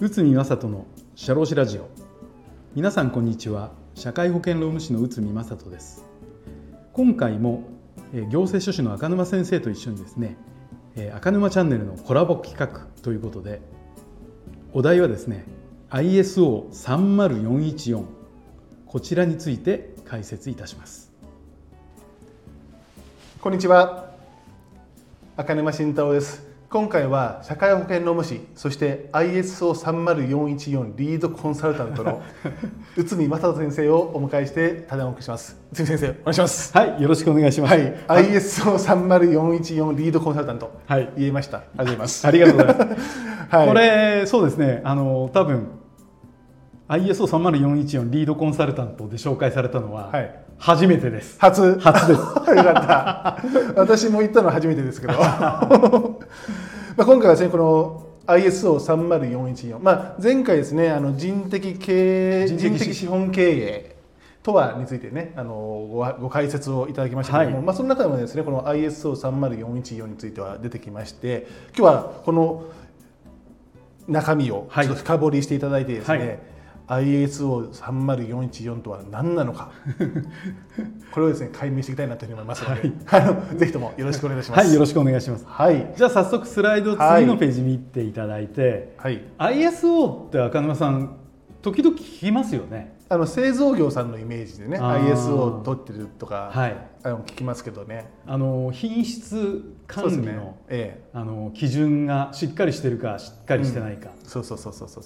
内海正人の社労士ラジオ。皆さんこんにちは。社会保険労務士の内海正人です。今回も行政書士の赤沼先生と一緒にですね赤沼チャンネルのコラボ企画ということでお題はですね ISO30414 こちらについて解説いたします。こんにちは。赤沼慎太郎です。今回は社会保険労務士そして ISO30414 リードコンサルタントの 内海正人先生をお迎えしてただお送りします。内海先生お願いします。はいよろしくお願いします、はい、ISO30414 リードコンサルタント、はい、言えました。ありがとうござい。ますありがとうございます、はい、これそうですね。あの多分 ISO30414 リードコンサルタントで紹介されたのは、はい初めてです。初？初です。よかった。私も行ったのは初めてですけど。まあ今回はですねこの ISO30414、まあ、前回ですねあの人的経営人的資本経営とはについてねあのごご解説をいただきましたけども、はい、まあ、その中でもですねこの ISO30414 については出てきまして今日はこの中身をちょっと深掘りしていただいてですね、はいはい ISO30414 とは何なのか。これをですね解明していきたいなというふうに思いますので、はい、あのぜひともよろしくお願いします。はい、よろしくお願いします。はい、じゃあ早速スライド次のページ見ていただいて、はい、ISO って赤沼さん時々聞きますよね。あの製造業さんのイメージでね ISO を取ってるとか、はい、あの聞きますけどね。あの品質管理のね。ええ、あの基準がしっかりしてるかしっかりしてないか、うん、そうそうそうそうそう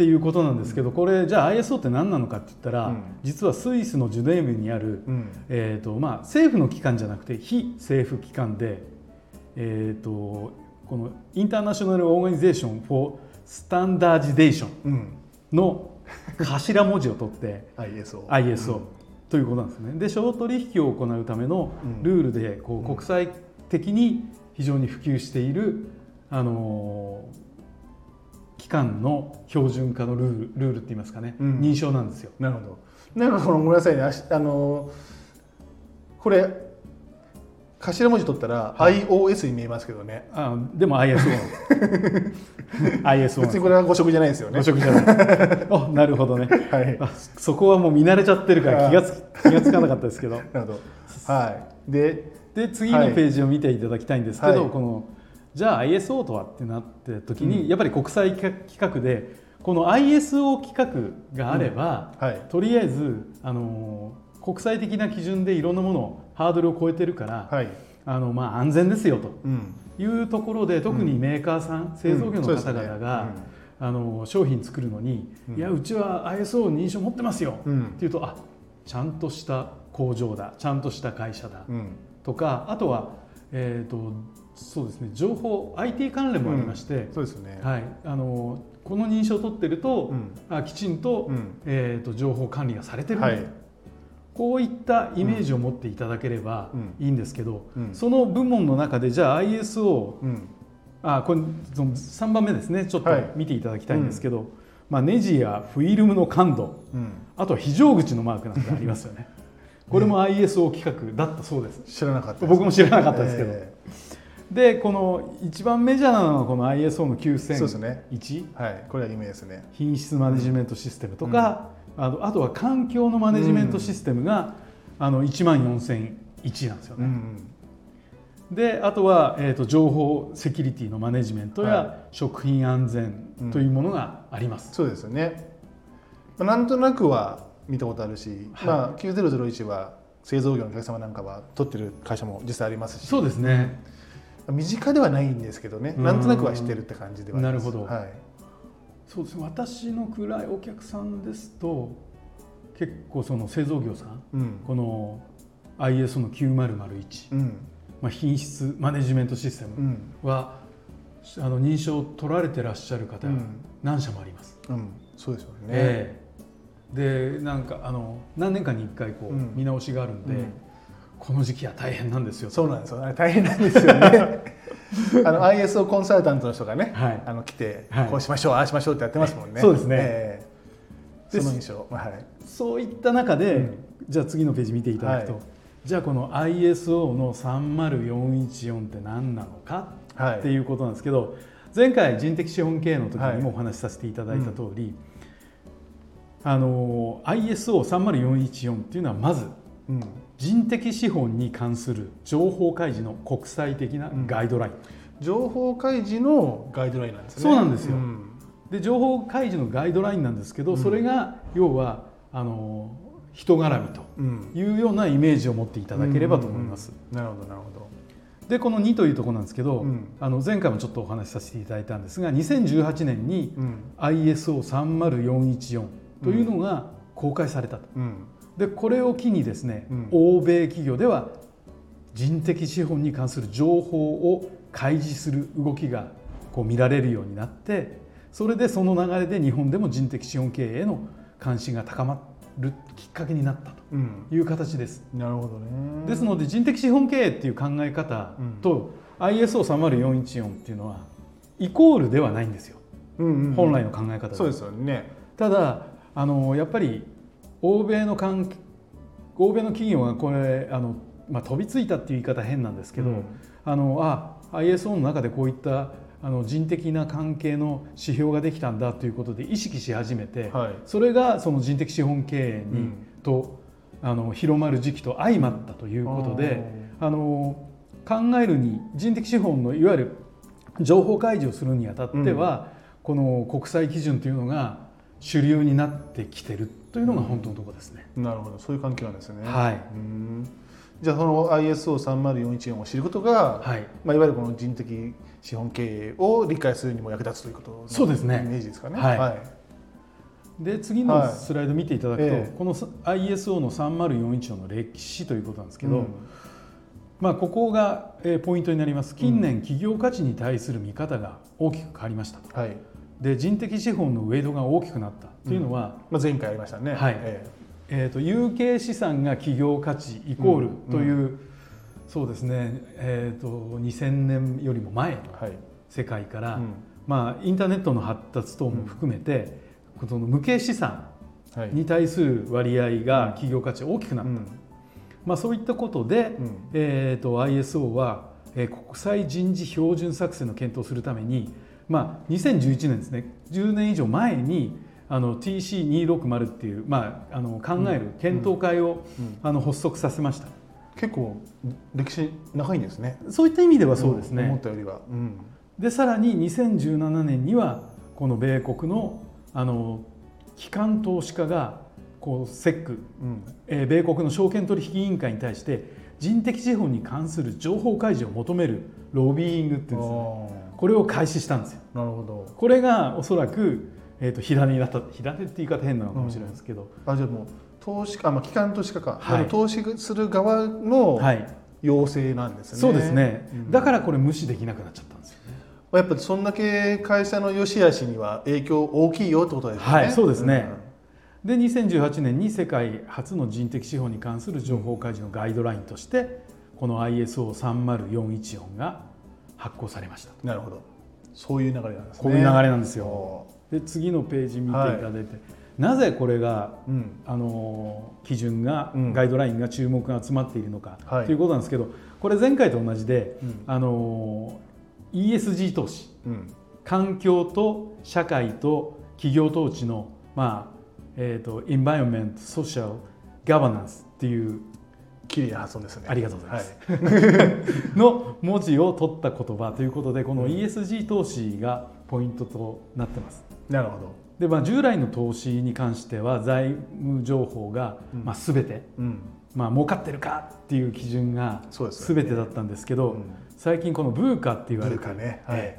っていうことなんですけどこれじゃあ ISO って何なのかって言ったら、実はスイスのジュネーブにある、えーとまあ、政府の機関じゃなくて非政府機関で、えー、とこの International Organization for Standardization の頭文字を取って ISO, ISO ということなんですね。で商取引を行うためのルールでこう国際的に非常に普及しているあの機関の標準化のルールルールって言いますかね、うん、認証なんですよ。なるほど。なんかこのごめんなさいねあのこれ頭文字取ったら iOS に見えますけどね。あでも ISO。ISO。別にこれは誤植じゃないですよね。誤植じゃない。あなるほどね。はい。そこはもう見慣れちゃってるから気がつ気がつかなかったですけど。なるほど。はい。でで次のページを見ていただきたいんですけど、はい、このじゃあ ISO とはってなって時に、うん、やっぱり国際規格でこの ISO 規格があれば、うん。はい、とりあえずあの国際的な基準でいろんなものハードルを超えてるから、はい、あのまあ安全ですよというところで、特にメーカーさん、製造業の方々が、あの商品作るのに、いやうちは ISO 認証持ってますよ、っていうとあちゃんとした工場だちゃんとした会社だ、とかあとは、えーとそうですね。情報 IT 関連もありまして、そうですね、はい、あのこの認証を取ってると、あきちんと,、えー、と情報管理がされてる、はい、こういったイメージを持っていただければいいんですけど、その部門の中でじゃあ ISO、あこれその3番目ですね。ちょっと見ていただきたいんですけど、まあ、ネジやフィルムの感度、あとは非常口のマークなんてありますよね。これも ISO 規格だったそうです。知らなかった、僕も知らなかったですけど。えーでこの一番メジャーなのはこの ISO の9001、そうですね。はい、これは有名ですね。品質マネジメントシステムとか、うん、あとあとは環境のマネジメントシステムが、うん、あの1万4001なんですよね。うんであとは、えーと、情報セキュリティのマネジメントや食品安全というものがあります。そうですよね、まあ、なんとなくは見たことあるし、はい、まあ、9001は製造業のお客様なんかは取ってる会社も実際ありますし。そうですね、身近ではないんですけどね。なんとなくはしてるって感じではなるほど、はい、そうです私の暗いお客さんですと結構その製造業さん、うん、この ISO の9001、うん、まあ、品質マネジメントシステムは、うん、あの認証を取られてらっしゃる方、何社もあります。そうですよね、えー、でなんかあの何年かに1回こう、見直しがあるんで、この時期は大変なんですよ。そうなんですよ。大変なんですよね。あの ISO コンサルタントの人がね、はい、あの来て、はい、こうしましょうああしましょうってやってますもんね、そうですね、えー、その印象、はい、そういった中で、うん、じゃあ次のページ見ていただくと、じゃあこの ISO の30414って何なのか、はい、っていうことなんですけど前回人的資本経営の時にもお話しさせていただいた通り、はいうん、あの ISO30414 っていうのはまず、うん、人的資本に関する情報開示の国際的なガイドライン、うん、情報開示のガイドラインなんですね。そうなんですよ、で情報開示のガイドラインなんですけど、それが要はあの人絡みというようなイメージを持っていただければと思います。なるほどなるほど。でこの2というところなんですけど、うん、あの前回もちょっとお話しさせていただいたんですが2018年に ISO30414 というのが公開されたと。うん、でこれを機にですね、うん、欧米企業では人的資本に関する情報を開示する動きがこう見られるようになってそれでその流れで日本でも人的資本経営への関心が高まるきっかけになったという形です。うん、なるほどね。ですので人的資本経営っていう考え方と ISO30414 っていうのはイコールではないんですよ、うんうんうん、本来の考え方そうですよね。ただあのやっぱり欧米の関欧米の企業がこれあの、まあ、飛びついたっていう言い方変なんですけど、うん、あのあ ISO の中でこういったあの人的な関係の指標ができたんだということで意識し始めて、はい、それがその人的資本経営に、うん、とあの広まる時期と相まったということであの考えるに人的資本のいわゆる情報開示をするにあたっては、うん、この国際基準というのが主流になってきてるというのが本当のところですね。うん、なるほど。そういう関係なんですね。はい。じゃあその ISO3041 を知ることが、はい。まあ、いわゆるこの人的資本経営を理解するにも役立つということそうですね。イメージですかね。はい、はい、で次のスライド見ていただくと、はい、この ISO の3041の歴史ということなんですけど、うん、まあ、ここがポイントになります。近年企業価値に対する見方が大きく変わりましたと、はい、で人的資本のウェイドが大きくなった。というのは、うん、まあ、前回ありましたね。はい。えーえーと、有形資産が企業価値イコールという、うんうん、そうですね、えーと、2000年よりも前の世界から、はい、まあ、インターネットの発達等も含めて、うん、その無形資産に対する割合が企業価値大きくなった、まあ、そういったことで、えーと、ISO は、えー、国際人事標準作成の検討をするために、まあ、2011年ですね。10年以上前にあの TC260 っていう、まあ、あの考える検討会を、あの発足させました。結構歴史長いんですね。そういった意味ではそうですね、思ったよりは、うん、でさらに2017年にはこの米国のあの機関投資家がこう SEC、うん。えー、米国の証券取引委員会に対して人的資本に関する情報開示を求めるロビーイングっていうんですねこれを開始したんですよ。なるほど。これがおそらくえーと、火種になった火種って言い方変なのかもしれないですけど、うん、あじゃあもう投資家、まあ、機関投資家か、はい、投資する側の要請なんですね、そうですね、うん、だからこれ無視できなくなっちゃったんですよね。やっぱりそんだけ会社の良し悪しには影響大きいよってことですね。はいそうですね、うん、で2018年に世界初の人的資本に関する情報開示のガイドラインとしてこの ISO30414 が発行されました。なるほど。そういう流れなんですね。こういう流れなんですよ。で次のページ見ていただいて、はい、なぜこれが、うん、あの基準が、うん、ガイドラインが注目が集まっているのか、はい、ということなんですけどこれ前回と同じで、うん、あの ESG 投資、環境と社会と企業統治の、まあえーと、インバイオメントソーシャルガバナンスっていう綺麗な発音ですね。ありがとうございます、はい、の文字を取った言葉ということでこの ESG 投資がポイントとなってます。なるほど。で、まあ、従来の投資に関しては財務情報が、まあ、全て、うん、まあ儲かってるかっていう基準が全てだったんですけど、ねうん、最近このブーカって言われて、ね。はい、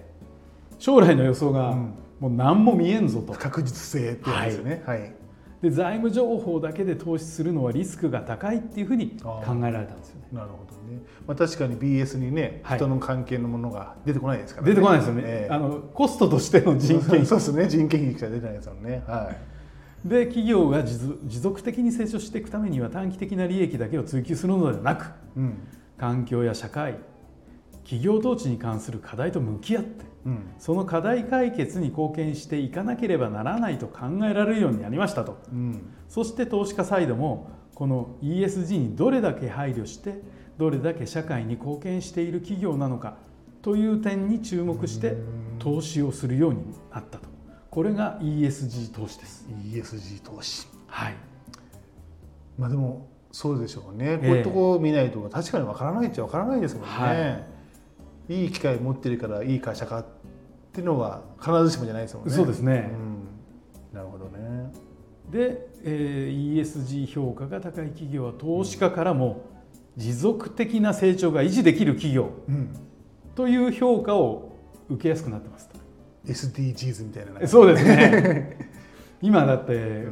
将来の予想がもう何も見えんぞと、確実性ってやつですね、はい、で財務情報だけで投資するのはリスクが高いっていうふうに考えられたんですよね。なるほどね、まあ、確かに BS にね、人の関係のものが出てこないですからね。出てこないですよね、えー、あのコストとしての人件費。そうですね。人件費しか出てないですよね。はい。で企業が持続的に成長していくためには短期的な利益だけを追求するのではなく、うん、環境や社会企業統治に関する課題と向き合って、うん、その課題解決に貢献していかなければならないと考えられるようになりましたと、うん、そして投資家サイドもこの ESG にどれだけ配慮してどれだけ社会に貢献している企業なのかという点に注目して投資をするようになったと。これが ESG 投資です。ESG 投資。はい。まあでもそうでしょうね、こういうとこを見ないと確かにわからないっちゃわからないですもんね、はい、いい機会持ってるからいい会社かっていうのは必ずしもじゃないですもんね。そうですね、うん、なるほどね。で、えー、ESG 評価が高い企業は投資家からも持続的な成長が維持できる企業、うん。という評価を受けやすくなってます SDGs みたいな。そうですね。今だって、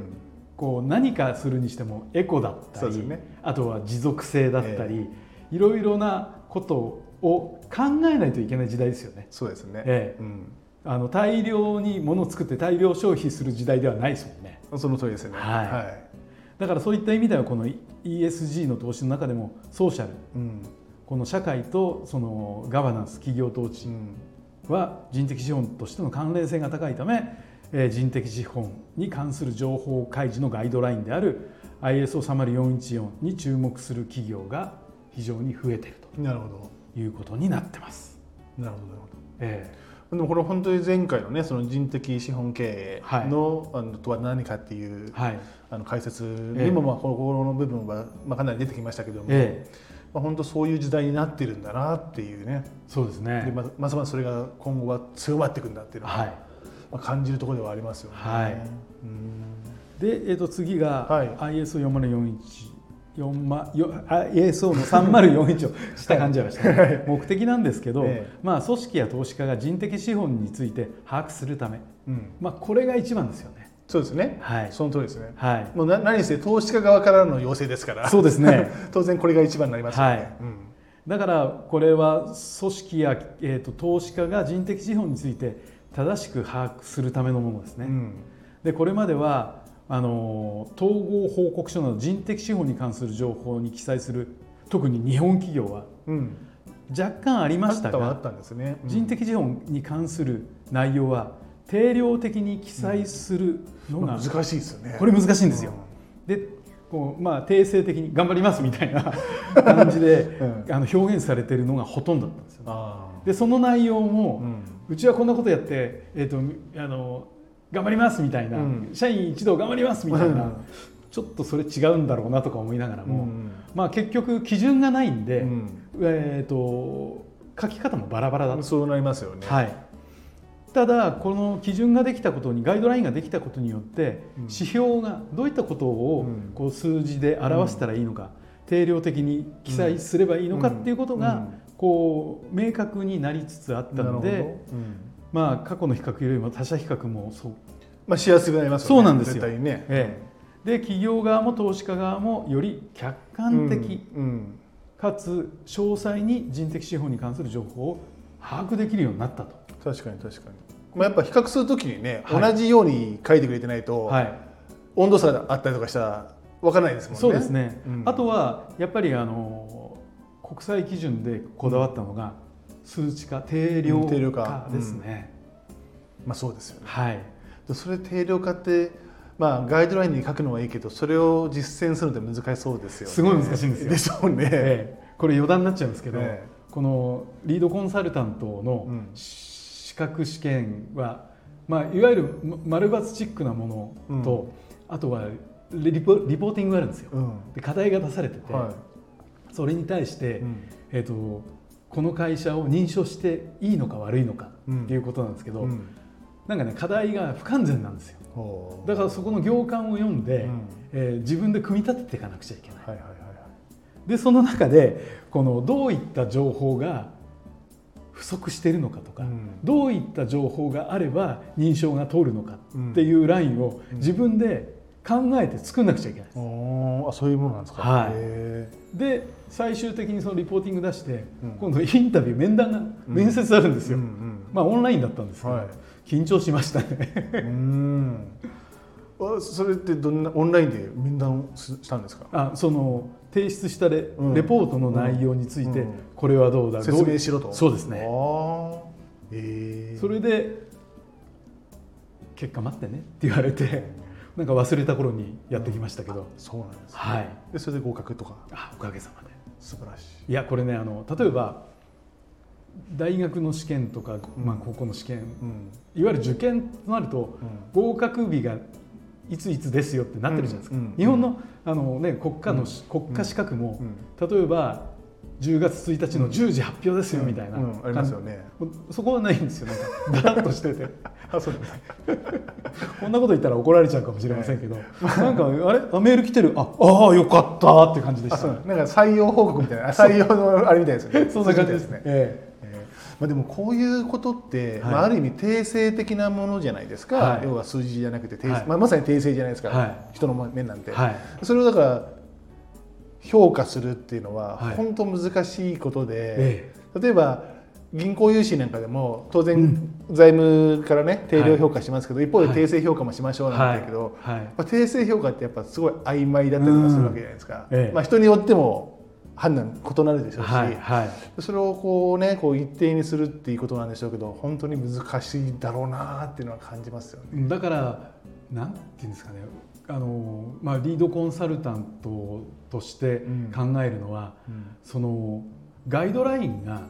こう何かするにしてもエコだったり、ね、あとは持続性だったり、えー、いろいろなことを考えないといけない時代ですよね。そうですね、えー、うん、あの大量に物を作って大量消費する時代ではないですもんね。その通りですね、はい、はい、だからそういった意味ではこの ESG の投資の中でもソーシャル、うん、この社会とそのガバナンス企業統治は人的資本としての関連性が高いため人的資本に関する情報開示のガイドラインである ISO30414 に注目する企業が非常に増えていると。なるほどいうことになってます。なるほどなるほど。ええ、でもこれ本当に前回のねその人的資本経営の,、あのとは何かっていう、はい、あの解説にもまあこのの部分はまあかなり出てきましたけども、ええ、まあ、本当そういう時代になってるんだなっていうね。そうですね。でまますますそれが今後は強まっていくんだっていうのは、はい。まあ、感じるところではありますよね。はい、で、えー、と次が ISO4041 ISO の3041をした感じはした、ね、目的なんですけど、ええ、まあ、組織や投資家が人的資本について把握するため、うん、まあ、これが一番ですよね。そうですね。はい。その通りですね。はい。もうな何せ投資家側からの要請ですから。そうですね。当然これが一番になりますよね。はい。うん、だからこれは組織やえっ、ー、と投資家が人的資本について正しく把握するためのものですね。うん、でこれまではあの統合報告書など人的資本に関する情報に記載する特に日本企業は、うん、若干ありましたが、ね。うん、人的資本に関する内容は定量的に記載するのが、難しいですよね。これ難しいんですよ。でこうまあ定性的に頑張りますみたいな 感じで、うん、あの表現されてるのがほとんどだったんですよ。でその内容も、うん、ちはこんなことやって、えーと、あの頑張りますみたいな、うん、社員一同頑張りますみたいな、ちょっとそれ違うんだろうなとか思いながらも、まあ、結局基準がないんで、えーと、書き方もバラバラだそうなりますよね。はい。ただこの基準ができたことにガイドラインができたことによって指標がどういったことをこう数字で表したらいいのか定量的に記載すればいいのかっていうことがこう明確になりつつあったのでまあ過去の比較よりも他社比較もそう。まあしやすくなりますよね。そうなんですよ。ね。ええ、で企業側も投資家側もより客観的かつ詳細に人的資本に関する情報を把握できるようになったと。確かに確かに、まあ、やっぱ比較するときにね、はい、同じように書いてくれてないと、はい、温度差があったりとかしたら分からないですもんね。そうですね、うん、あとはやっぱりあの国際基準でこだわったのが、数値化定量化ですね。うん、まあそうですよね。はい。それ定量化ってまあガイドラインに書くのはいいけどそれを実践するのって難しそうですよね。すごい難しいんですよ。でしょうね。ええ、これ余談になっちゃうんですけど、え、このリードコンサルタントの、うん格試験は、まあ、いわゆる丸抜チックなものと、うん、あとはリポリポーティングがあるんですよ、うん、で課題が出されてて、はい、それに対して、うん、えーと、この会社を認証していいのか悪いのかっていうことなんですけど、うん、なんかね課題が不完全なんですよ。だからそこの行間を読んで、うん、えー、自分で組み立てていかなくちゃいけない。はいはいはいはい、でその中でこのどういった情報が不足しているのかとか、うん、どういった情報があれば認証が通るのかっていうラインを自分で考えて作んなくちゃいけないあそういうものなんですか、はい、で最終的にそのリポーティング出して、うん、今度インタビュー面談が、面接あるんですよ、うんうん、まあオンラインだったんですけど、はい、緊張しましたね。うん。それってどんなオンラインで面談したんですか？あその提出したレ,、レポートの内容について、これはどうだ説明しろと？そうですね。えー、それで結果待ってねって言われてなんか忘れた頃にやってきましたけど、うん、そうなんです、ね、はい。でそれで合格とか。あおかげさまで。素晴らしい。いやこれねあの例えば大学の試験とか、まあ、高校の試験、うん、いわゆる受験となると、合格日がいついつですよってなってるじゃないですか、日本のあの、ね、国家の、国家資格も、例えば10月1日の10時発表ですよみたいな、ありますよね。そこはないんですよなんか。だらっとしてて。あそうこんなこと言ったら怒られちゃうかもしれませんけど、なんかあれ？あメール来てる。ああよかったって感じでした。なんか採用報告みたいな。採用のあれみたいですよね。そんな感じですね、ええ。まあ、でもこういうことって、はい、まあ、ある意味定性的なものじゃないですか、はい、要は数字じゃなくて、はい、まあ、まさに定性じゃないですか、人の面なんて、それをだから評価するっていうのは本当難しいことで、例えば銀行融資なんかでも当然財務からね定量評価しますけど、一方で定性評価もしましょうなんだけど、まあ、定性評価ってやっぱすごい曖昧だったりとかするわけじゃないですか。まあ、人によっても判断異なるでしょうし、はい。はい、それをこうねこう一定にするっていうことなんでしょうけど本当に難しいだろうなっていうのは感じますよね。だからなんていうんですかね。あの、まあ、リードコンサルタントとして考えるのは、うん、そのガイドラインが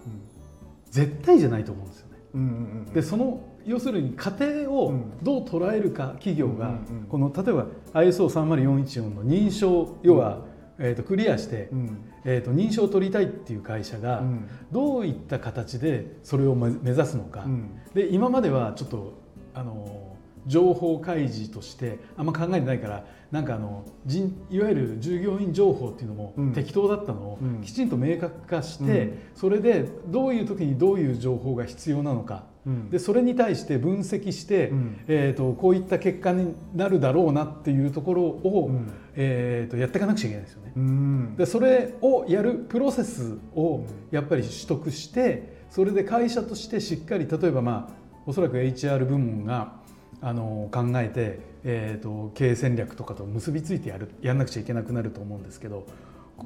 絶対じゃないと思うんですよね。うんうんうん、でその要するに過程をどう捉えるか企業がこの例えば ISO30414 の認証要はえー、とクリアして、うん、えー、と認証を取りたいっていう会社がどういった形でそれを目指すのか、うん、で今まではちょっとあの情報開示としてあんま考えてないからなんかあの人いわゆる従業員情報っていうのも適当だったのをきちんと明確化して、それでどういう時にどういう情報が必要なのか。でそれに対して分析して、うん、えーと、こういった結果になるだろうなっていうところを、うん、えーと、やっていかなくちゃいけないですよね。うん、でそれをやるプロセスをやっぱり取得してそれで会社としてしっかり例えばまあおそらく HR 部門があの考えて、えーと、経営戦略とかと結びついてやるやんなくちゃいけなくなると思うんですけど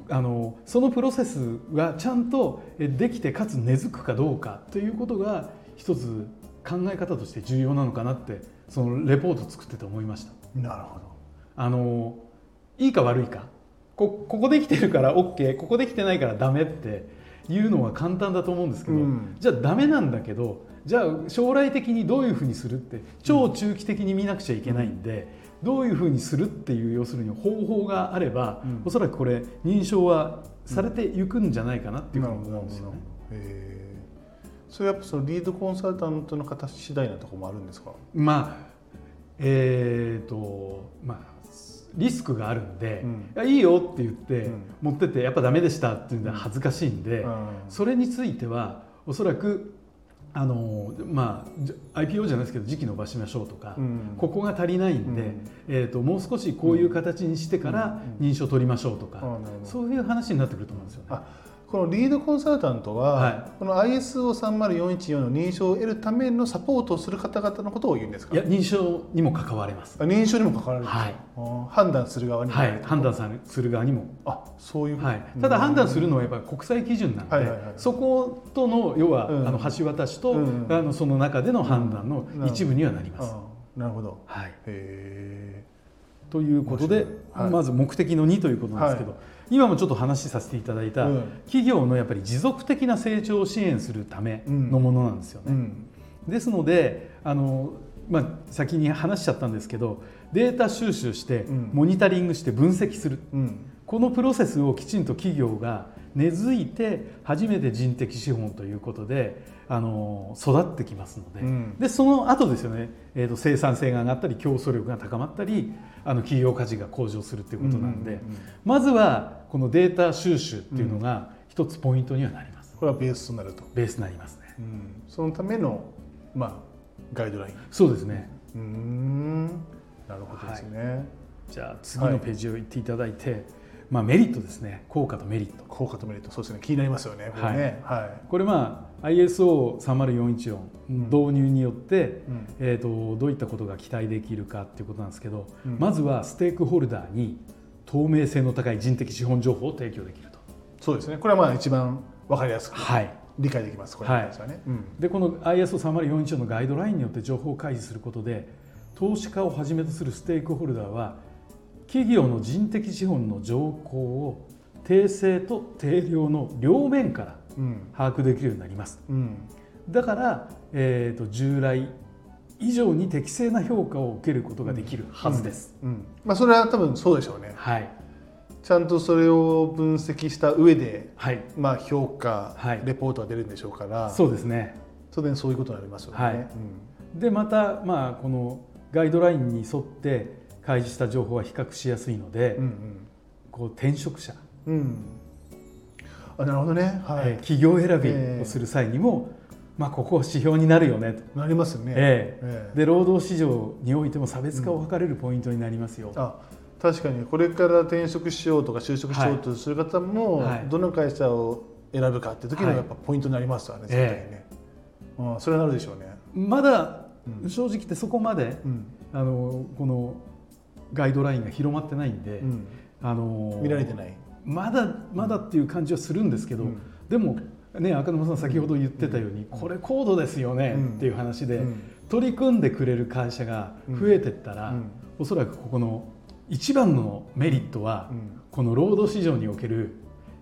あのそのプロセスがちゃんとできてかつ根付くかどうかということが一つ考え方として重要なのかなってそのレポート作ってて思いました。なるほど。あのいいか悪いか。こここできてるから OK ここできてないからダメっていうのは簡単だと思うんですけど、うん、じゃあダメなんだけどじゃあ将来的にどういうふうにするって超中期的に見なくちゃいけないんで、うん、どういうふうにするっていう要するに方法があれば、うん、おそらくこれ認証はされていくんじゃないかなっていうふうに思うんですよね。それやっぱそのリードコンサルタントの形次第なところもあるんですか？まあえっ、ー、とまあリスクがあるんで、うん、いいよって言って持ってってやっぱダメでしたっていうのは恥ずかしいんで、うん、それについてはおそらくあのまあ IPO じゃないですけど時期伸ばしましょうとか、うん、ここが足りないんで、うん、えーと、もう少しこういう形にしてから認証取りましょうとか、そういう話になってくると思うんですよね。このリードコンサルタントは、はい、この ISO30414 の認証を得るためのサポートをする方々のことを言うんですか？いや認証にも関われます。認証にも関わるはい、判断する側に。も、はい、判断する側にも。あそういう、はい、ただ判断するのはやっぱり国際基準なんで、はいはいはい、そことの要は、うん、あの橋渡しと、うん、あのその中での判断の一部にはなります、うん、なるほど、はい、へということで、はい、まず目的の2ということなんですけど、はい。今もちょっと話させていただいた、企業のやっぱり持続的な成長を支援するためのものなんですよね。うん。うん、ですのであの、まあ、先に話しちゃったんですけどデータ収集してモニタリングして分析する、うん、このプロセスをきちんと企業が根付いて初めて人的資本ということであの育ってきますので。うん、でその後ですよね、えーと、生産性が上がったり競争力が高まったりあの企業価値が向上するということなんで、まずはこのデータ収集っていうのが一つポイントにはなります。これはベースとなると。ベースになりますね、うん、そのための、まあ、ガイドライン。そうですね。うん。なるほどですね、はい、じゃあ次のページをいっていただいて、はいまあ、メリットですね。効果とメリット。効果とメリット。そうですね。気になりますよね。これね、はい、はい、これまあ ISO30414 導入によって、うん、えーと、どういったことが期待できるかっていうことなんですけど、うん、まずはステークホルダーに透明性の高い人的資本情報を提供できると。そうですね。これはまあ一番分かりやすく、はい、理解できます。これはね、はいうん、でこの ISO30414 のガイドラインによって情報を開示することで投資家をはじめとするステークホルダーは企業の人的資本の情報を定性と定量の両面から把握できるようになります、うん、だから、えーと、従来以上に適正な評価を受けることができるはずです、うん。うん、まあ、それは多分そうでしょうね、はい、ちゃんとそれを分析した上で、はい、まあ、評価、はい、レポートが出るんでしょうから。そうですね。当然そういうことになりますよね、はい。でまた、まあ、このガイドラインに沿って開示した情報は比較しやすいので、うんうん、こう転職者、うん、あなるほどね、はい、企業選びをする際にも、えー、まあ、ここは指標になるよねと。なりますよね、えー、えー、で労働市場においても差別化を図れるポイントになりますよ、うん、あ確かにこれから転職しようとか就職しようとする方も、はい、どの会社を選ぶかっていう時のやっぱポイントになりますよね、はい、絶対にね、えー、うん、それはなるでしょうね。まだ正直言ってそこまで、うん、あのこのガイドラインが広まってないんで、うん、あの見られてない。まだまだっていう感じはするんですけど、うん、でもね赤沼さん先ほど言ってたように、これ高度ですよねっていう話で、取り組んでくれる会社が増えてったら、うん、おそらくここの一番のメリットは、この労働市場における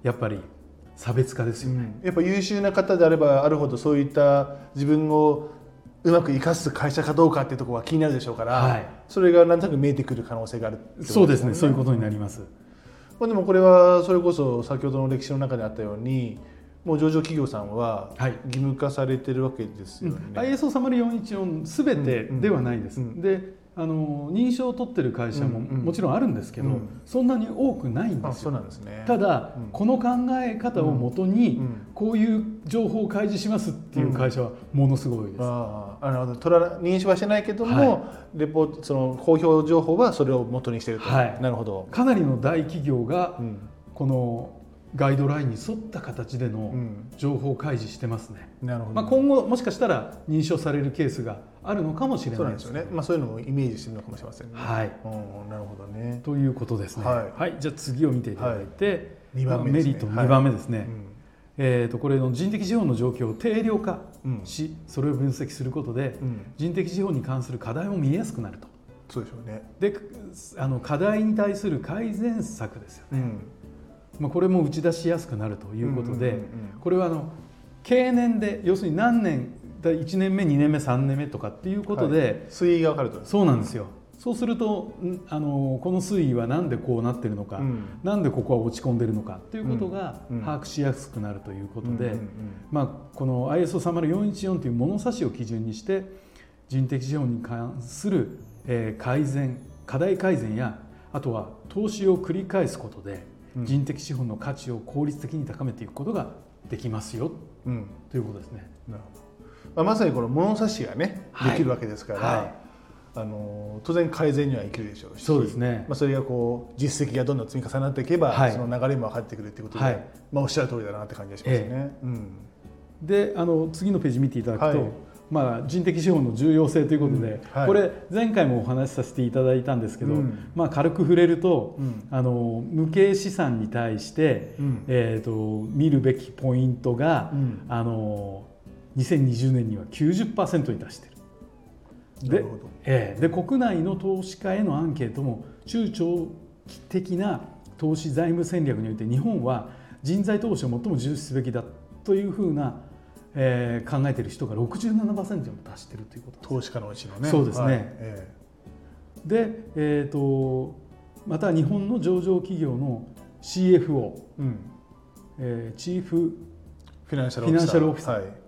やっぱり差別化ですよね、やっぱ優秀な方であればあるほどそういった自分をうまく生かす会社かどうかっていうところは気になるでしょうから、はい、それがなんとなく見えてくる可能性がある、ね、そうですね。そういうことになります。まあ、でもこれはそれこそ先ほどの歴史の中であったようにもう上場企業さんは義務化されてるわけですよね。はいうん、ISO30414 すべてではないです。うんうん、であの認証を取ってる会社ももちろんあるんですけど、うん。うん、そんなに多くないんですよ。すね、ただ、うん、この考え方をもとに、こういう情報を開示しますっていう会社はものすごいです。ああの取ら認証はしてないけども、はい、レポその公表情報はそれを元にしていると、はい、なるほど。かなりの大企業が、このガイドラインに沿った形での情報開示してますね。なるほど、まあ、今後もしかしたら認証されるケースがあるのかもしれないですね。まあ、そういうのをイメージしてるのかもしれませんね。はい。なるほどね。ということですね。はい。はい、じゃあ次を見ていただいて、はい、番目、ね、メリット2番目ですね。はいうん、えー、とこれの人的資本の状況を定量化し、うん、それを分析することで、うん、人的資本に関する課題も見えやすくなると。そうでしょうね。で、あの課題に対する改善策ですよね。うんまあ、これも打ち出しやすくなるということで、これはあの経年で要するに何年1年目2年目3年目とかっていうことで、はい、推移が分かるとそうなんですよ。そうするとあのこの推移は何でこうなってるのか、うん、なんでここは落ち込んでるのかということが把握しやすくなるということで、まあ、この ISO30414 という物差しを基準にして人的資本に関する、えー、改善課題改善やあとは投資を繰り返すことで人的資本の価値を効率的に高めていくことができますよ、うん、ということですね。なるほどまあ、まさにこの物差しがね、はい、できるわけですから、はい、あの当然改善にはいけるでしょうしそうですね、まあ、それがこう実績がどんどん積み重なっていけば、はい、その流れも分かってくるということで、まあ、おっしゃる通りだなって感じがしますね。ええ。うん、であの次のページ見ていただくと、まあ、人的資本の重要性ということで、うん。はい、これ前回もお話しさせていただいたんですけど、うん、まあ、軽く触れると、うん、あの無形資産に対して、えーと、見るべきポイントが、あの2020年には90%に達してる。で,、えー、で国内の投資家へのアンケートも中長期的な投資財務戦略において日本は人材投資を最も重視すべきだというふうなえー、考えている人が67%にも達しているということ投資家のうちのね。そうですね、はい。えー、で、えーと、また日本の上場企業の CFO、うん。えー、チーフフィナンシャルオフィサー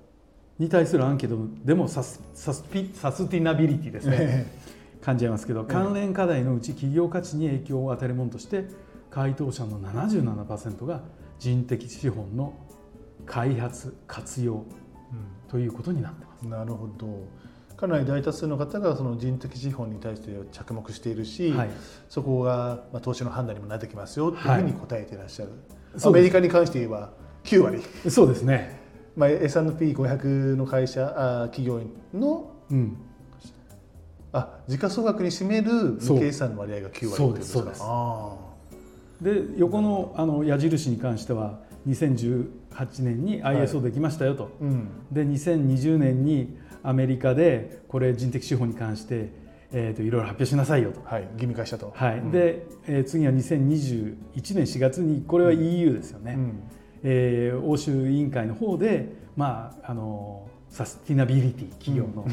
に対するアンケートでもサスサスピサスティナビリティですね、感じますけど関連課題のうち企業価値に影響を与えるものとして回答者の77%が人的資本の開発活用ということになってます。なるほど。かなり大多数の方がその人的資本に対して着目しているし、はい、そこがまあ投資の判断にもなってきますよというふうに答えていらっしゃる、はい、アメリカに関して言えば9割。そうですね、まあ、S&P500 の会社あ企業の、うん、あ時価総額に占める無形資産の割合が9割ということですか？で横のあの矢印に関しては2018年に ISO できましたよと、はいうん、で2020年にアメリカでこれ人的資本に関して、えーと、いろいろ発表しなさいよと、はい、義務化したと、はい、うん、で、えー、次は2021年4月にこれは EU ですよね、うん、えー、欧州委員会の方で、まあ、あのサスティナビリティ企業の、うん、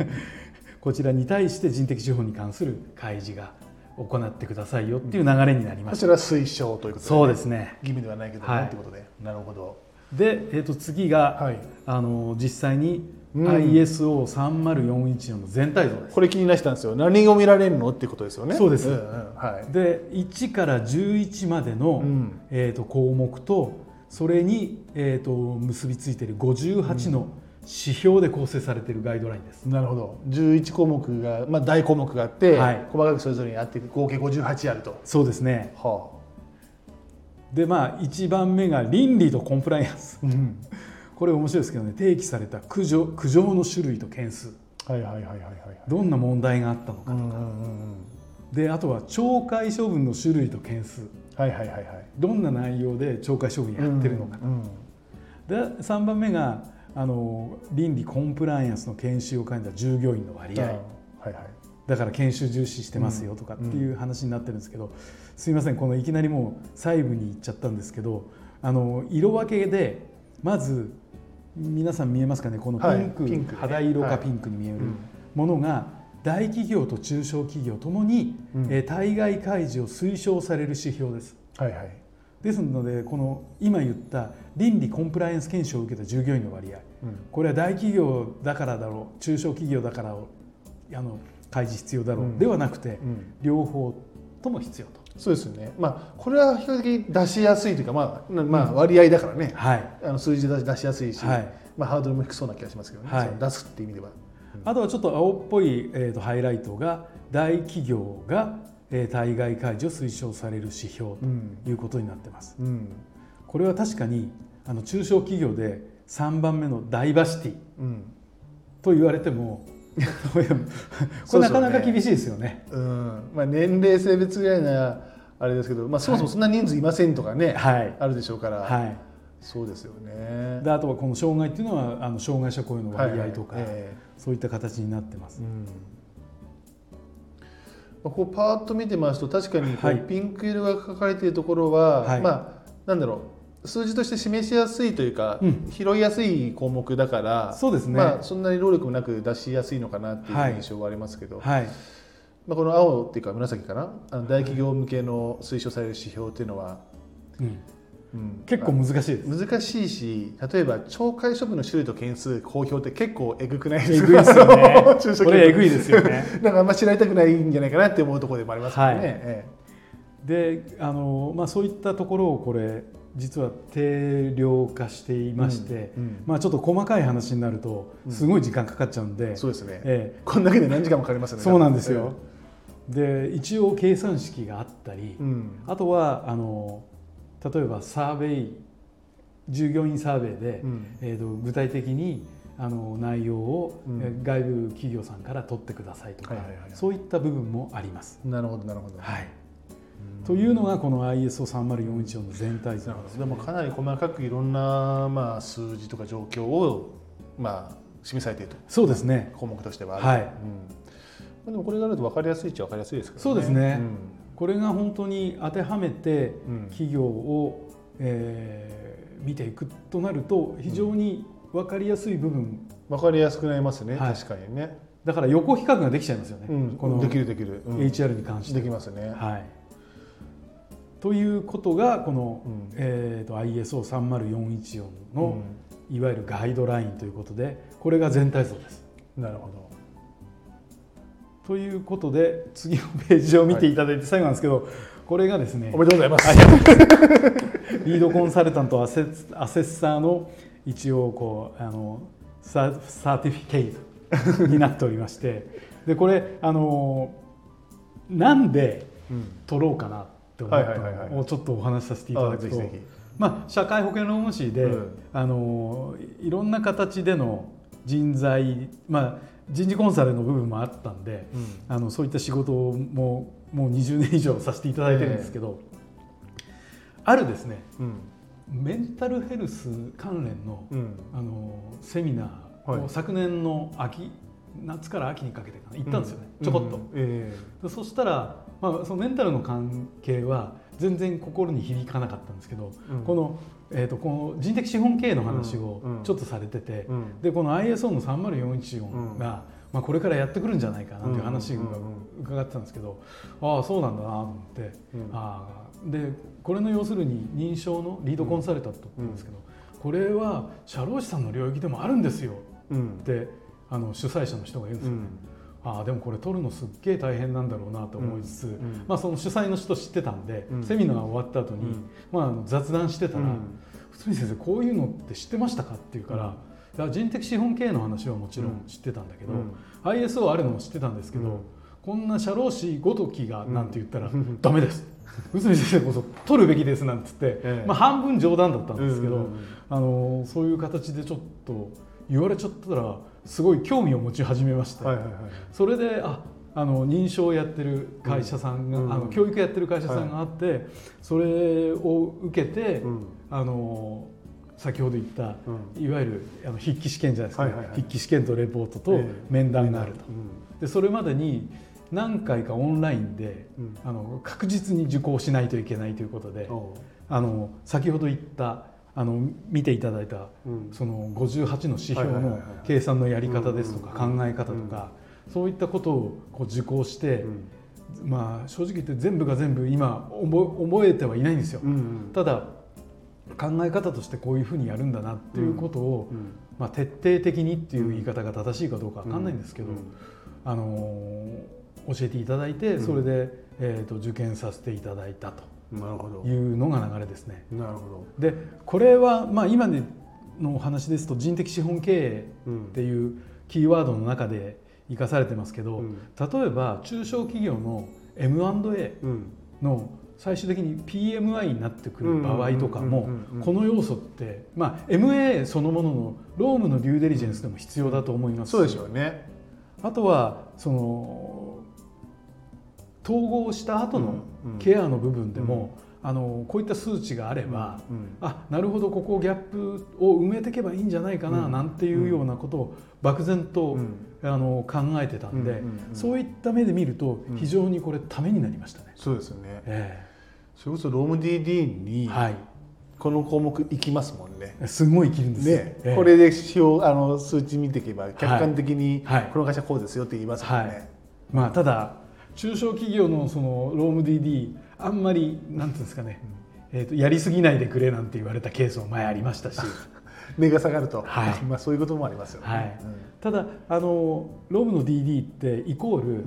こちらに対して人的資本に関する開示が行ってくださいよっていう流れになります、こちら推奨ということで、ね、そうですね。義務ではないけど、はい、ということで。なるほど。で、えー、と次が、はい、あの実際に ISO3041 の全体像です、これ気になったんですよ。何を見られるのっていうことですよね。そうです、うんうんはい、で1から11までの、うん、えー、と項目とそれに、えー、と結びついている58の指標で構成されているガイドラインです、なるほど。11項目が、まあ、大項目があって、はい、細かくそれぞれにあって合計58あると。そうですね、はあ、でまあ1番目が倫理とコンプライアンス、うん。これ面白いですけどね。提起された苦情苦情の種類と件数。はいはいはいはいはいどんな問題があったのかとか、うんうんうん、であとは懲戒処分の種類と件数はいはいはいはい。どんな内容で懲戒処分やってるのか。と、うんうん、で3番目があの倫理コンプライアンスの研修を兼ねた従業員の割合、はいはい、だから研修重視してますよとかっていう話になってるんですけど、すいませんこのいきなりもう細部に行っちゃったんですけどあの色分けでまず皆さん見えますかね？このピンクはいピンクね、肌色かピンクに見えるものが大企業と中小企業ともに、うん、えー、対外開示を推奨される指標です。はいはい、ですのでこの今言った倫理コンプライアンス検証を受けた従業員の割合、うん、これは大企業だからだろう中小企業だからあの開示必要だろう、うん、ではなくて、両方とも必要と。そうですよね、まあ、これは比較的出しやすいというか、まあまあ、割合だからね、はい、あの数字で出しやすいし、はい、まあ、ハードルも低そうな気がしますけどね、はい、出すっていう意味では。あとはちょっと青っぽい、えーと、ハイライトが大企業が、えー、対外開示を推奨される指標ということになってます。うん。うん、これは確かにあの中小企業で3番目のダイバーシティと言われても これなかなか厳しいですよね。う、ん。まあ、年齢性別ぐらいなあれですけど、まあ、そもそもそんな人数いませんとかね、はい、あるでしょうから、はい、そうですよね。であとはこの障害っていうのはあの障害者雇用の割合とか、はいはい。えー、そういった形になってます。うん。こうパーッと見てますと確かにこうピンク色が書かれているところは、はい、まあなんだろう。数字として示しやすいというか、うん、拾いやすい項目だからそうですね、まあ、そんなに労力もなく出しやすいのかなっていう印象はありますけど、はい、まあ、この青っていうか紫かな？あの大企業向けの推奨される指標っていうのは、うんうん、結構難しいです。難しいし例えば懲戒処分の種類と件数公表って結構えぐくないですか？えぐいですよね。これえぐいですよね。だからあんま知られたくないんじゃないかなって思うところでもありますよね、はい。ええ、であの、まあ、そういったところをこれ実は定量化していまして、うんうん、まあ、ちょっと細かい話になるとすごい時間かかっちゃうんで、うん、そうですね、ええ、こんだけで何時間もかかりますよね。そうなんですよ、で一応計算式があったり、あとはあの例えばサーベイ従業員サーベイで、えーと、具体的にあの内容を外部企業さんから取ってくださいとか、そういった部分もあります。なるほどなるほど、はい。というのがこの ISO3041 の全体像で、でもかなり細かくいろんな、まあ、数字とか状況を、まあ、示されていると。そうですね。項目としてははい。うん、でもこれがあると分かりやすいっちゃ分かりやすいですけどね。そうですね、うん、これが本当に当てはめて企業を、うん、えー、見ていくとなると非常に分かりやすい部分、分かりやすくなりますね、はい、確かにね。だから横比較ができちゃいますよね、このできるできる、HR に関して。できますね。はい。ということがこの、うん、えーと、ISO3041 の、うん、いわゆるガイドラインということでこれが全体像です。なるほどということで次のページを見ていただいて最後なんですけど、はい、これがですねおめでとうございます、リードコンサルタントアセアセッサーの一応こうあのササーティフィケイトになっておりまして でこれあのなんで取ろうかなって思ったのをちょっとお話しさせていただくと、まあ、社会保険労務士で、うん、あのいろんな形での人材、まあ、人事コンサルの部分もあったんで、うん、あのそういった仕事ももう20年以上させていただいてるんですけど、えー、あるですね、うん、メンタルヘルス関連の,、あのセミナーを昨年の秋夏から秋にかけて行ったんですよね、ちょこっと、えー、そしたら、まあ、そのメンタルの関係は全然心に響かなかったんですけど、このえーと、この人的資本経営の話をちょっとされてて、うん。うん、でこの ISO の30414が、まあ、これからやってくるんじゃないかなという話が伺ってたんですけど、ああそうなんだなと思って、あでこれの要するに認証のリードコンサルタントって言うんですけど、これは社労士さんの領域でもあるんですよって、あの主催者の人が言うんですよね。ああでもこれ取るのすっげえ大変なんだろうなと思いつつ、うん、まあ、その主催の人知ってたんで、うん、セミナーが終わった後に、うん、まあ、雑談してたら「堤、うん、先生こういうのって知ってましたか?」って言うから、人的資本経営の話はもちろん知ってたんだけど、ISO あるのも知ってたんですけど、こんな社労士ごときがなんて言ったら「ダメです」内海先生こそ取るべきですなんつって、ええ、まあ、半分冗談だったんですけど、あのそういう形でちょっと言われちゃったらすごい興味を持ち始めまして、はいはいはい、それでああの認証をやってる会社さんが、うん、あの教育やってる会社さんがあって、はい、それを受けて、うん、あの先ほど言った、うん、いわゆるあの筆記試験じゃないですか、はいはいはい、筆記試験とレポートと面談があると。でそれまでに何回かオンラインで、あの確実に受講しないといけないということで、あの先ほど言ったあの見ていただいた、その58の指標の計算のやり方ですとか考え方とか、そういったことをこう受講して、まあ正直言って全部が全部今覚えてはいないんですよ。ただ考え方としてこういうふうにやるんだなっていうことを、まあ、徹底的にっていう言い方が正しいかどうか分かんないんですけど、あの教えていただいてそれで、えー、と受験させていただいたと。なるほど。いうのが流れですね。なるほど。でこれはまあ今のお話ですと人的資本経営っていうキーワードの中で生かされてますけど、うん、例えば中小企業の M&A の最終的に PMI になってくる場合とかもこの要素って、まあ、MA そのものの労務のデューデリジェンスでも必要だと思いますそうでしょうね。あとはその統合した後のケアの部分でも、あのこういった数値があれば、うんうん、あなるほどここギャップを埋めていけばいいんじゃないかな、なんていうようなことを漠然と、あの考えてたんで、そういった目で見ると非常にこれためになりましたね。そうですよね、えー、それこそローム DD に、はい、この項目いきますもんね。すごい生きるんですね、えー、これで指標あの数値見ていけば客観的に、この会社こうですよって言いますもんね。はい、まあただ中小企業のそのローム DD あんまりなんていうんですかね、えーと、やりすぎないでくれなんて言われたケースも前ありましたし。値が下がると、はい、まあそういうこともありますよね、ただあのロームの DD ってイコール、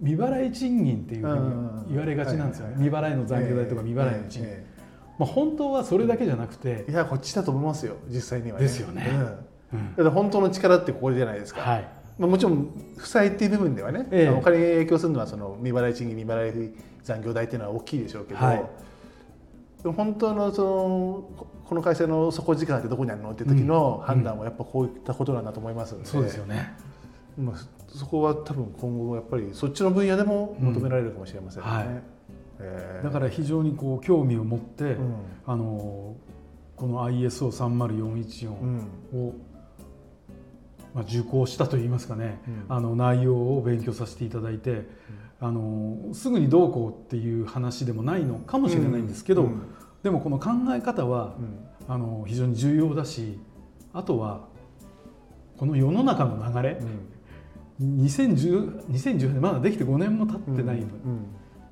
未払い賃金っていうふうに言われがちなんですよね、未払いの残業代とか未払いの賃金、まあ、本当はそれだけじゃなくて、いやこっちだと思いますよ。実際には、ね、ですよね、うん、だ本当の力ってここじゃないですか、はいまあ、もちろん負債っていう部分ではね、ええ、お金に影響するのはその未払い賃金未払い残業代っていうのは大きいでしょうけど、はい、本当のそのこの会社の底力ってどこにあるのっていう時の判断はやっぱこういったことなんだと思いますので、うん、そうですよね、まあ、そこは多分今後やっぱりそっちの分野でも求められるかもしれませんね。うんはい。えー、だから非常にこう興味を持って、うん、あのこの ISO30414 を、まあ、受講したといいますかね、あの内容を勉強させていただいて、あのすぐにどうこうっていう話でもないのかもしれないんですけど、うん、でもこの考え方は、うん、あの非常に重要だしあとはこの世の中の流れ、うん、2010 2010年まだできて5年も経ってないの、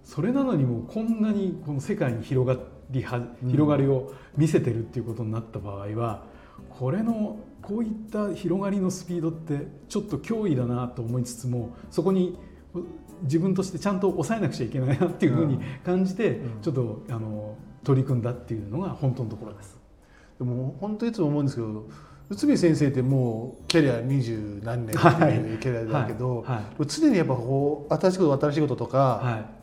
それなのにもこんなにこの世界に広がりは広がりを見せてるっていうことになった場合はこれのこういった広がりのスピードってちょっと脅威だなと思いつつもそこに自分としてちゃんと抑えなくちゃいけないなっていうふうに感じて、ちょっとあの取り組んだっていうのが本当のところです。でも本当いつも思うんですけど内海先生ってもうキャリア二十何年っていうキャリアだけど、常にやっぱこう新しいこと新しいこととか、はい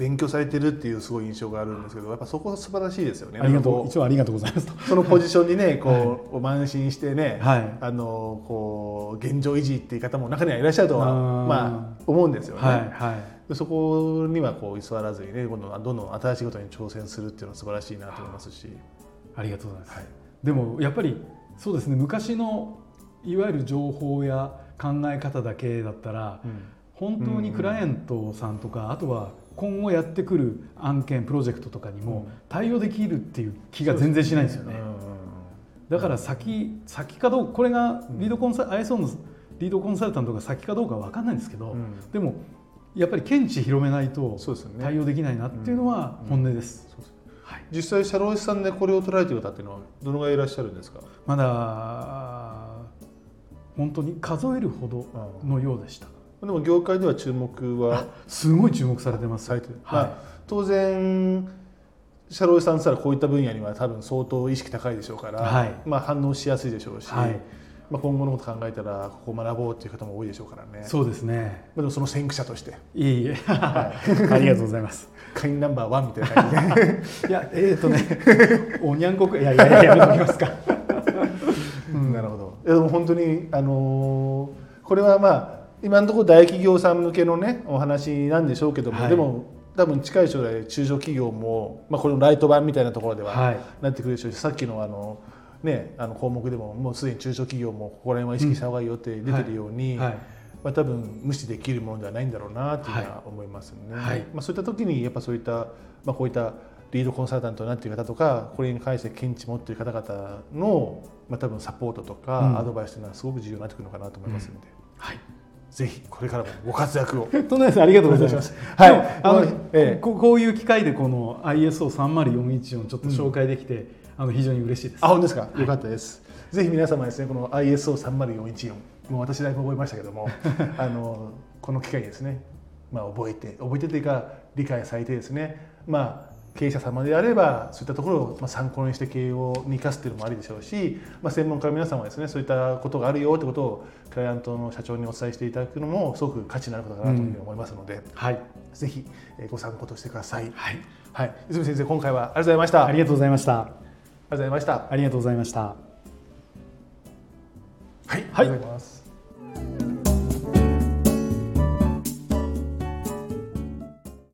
勉強されてるっていうすごい印象があるんですけどやっぱそこは素晴らしいですよね。ありがとう一応ありがとうございますそのポジションにねこう、はい、慢心してね、はい、あのこう現状維持っていう方も中にはいらっしゃるとはまあ思うんですよね。はいはい、そこにはこう居座らずにねどんどんどんどん新しいことに挑戦するっていうのは素晴らしいなと思いますし。ありがとうございます。はい、でもやっぱりそうですね昔のいわゆる情報や考え方だけだったら、うん、本当にクライアントさんとか、あとは今後やってくる案件プロジェクトとかにも対応できるっていう気が全然しないんですよね。だから先先かどうこれがリードコンサ、ISO のリードコンサルタントが先かどうか分かんないんですけど、でもやっぱり検知広めないと対応できないなっていうのは本音です。実際社労士さんでこれを捉えている方っていうのはどのぐらいいらっしゃるんですか？まだ本当に数えるほどのようでした、でも業界では注目はすごい注目されてます。されてる、はい、まあ、当然社労士さんしたらこういった分野には多分相当意識高いでしょうから、はい、まあ、反応しやすいでしょうし、はい。まあ、今後のこと考えたらここ学ぼうっていう方も多いでしょうからね。そうですね、まあ、でもその先駆者として。いえいえ、はい、ありがとうございます。会員ナンバーワンみたいな感じで。いやえっ、ー、とねおにゃんこくいやいやいややめときますか、うん、なるほど。いやでも本当にあのー、これはまあ今のところ大企業さん向けのねお話なんでしょうけども、はい、でも多分近い将来中小企業も、まあ、このライト版みたいなところではなってくるでしょうし、はい、さっきのあのね、あの項目でももうすでに中小企業もここら辺は意識した方がいいよって出てるように、うんはい、まあ、多分無視できるものではないんだろうなというのは思いますね。はい、まあ、そういった時にやっぱそういった、まあ、こういったリードコンサルタントになっている方とかこれに関して見地持っている方々の、まあ、多分サポートとかアドバイスというのはすごく重要になってくるのかなと思いますので。うん、はいぜひこれからもご活躍を。とんでありがとうございます。はい、あの、ええ、ここういう機会でこの ISO30414 ちょっと紹介できて、うんあの非常に嬉しいです。あ本当ですか？よかったです。ぜひ皆様ですねこの ISO30414 もう私だいぶ覚えましたけども あのこの機会ですね。まあ覚えて覚えてというか理解されてですね。まあ経営者様であればそういったところをまあ参考にして経営を生かすっていうのもありでしょうし、まあ、専門家の皆様はですねそういったことがあるよってことをクライアントの社長にお伝えしていただくのもすごく価値のあることかなというふうに思いますので、うん、はい、ぜひご参考としてください。はい、はい、泉先生今回はありがとうございました。ありがとうございました。ありがとうございました。ありがとうございました。はい、はい、ありがとうございます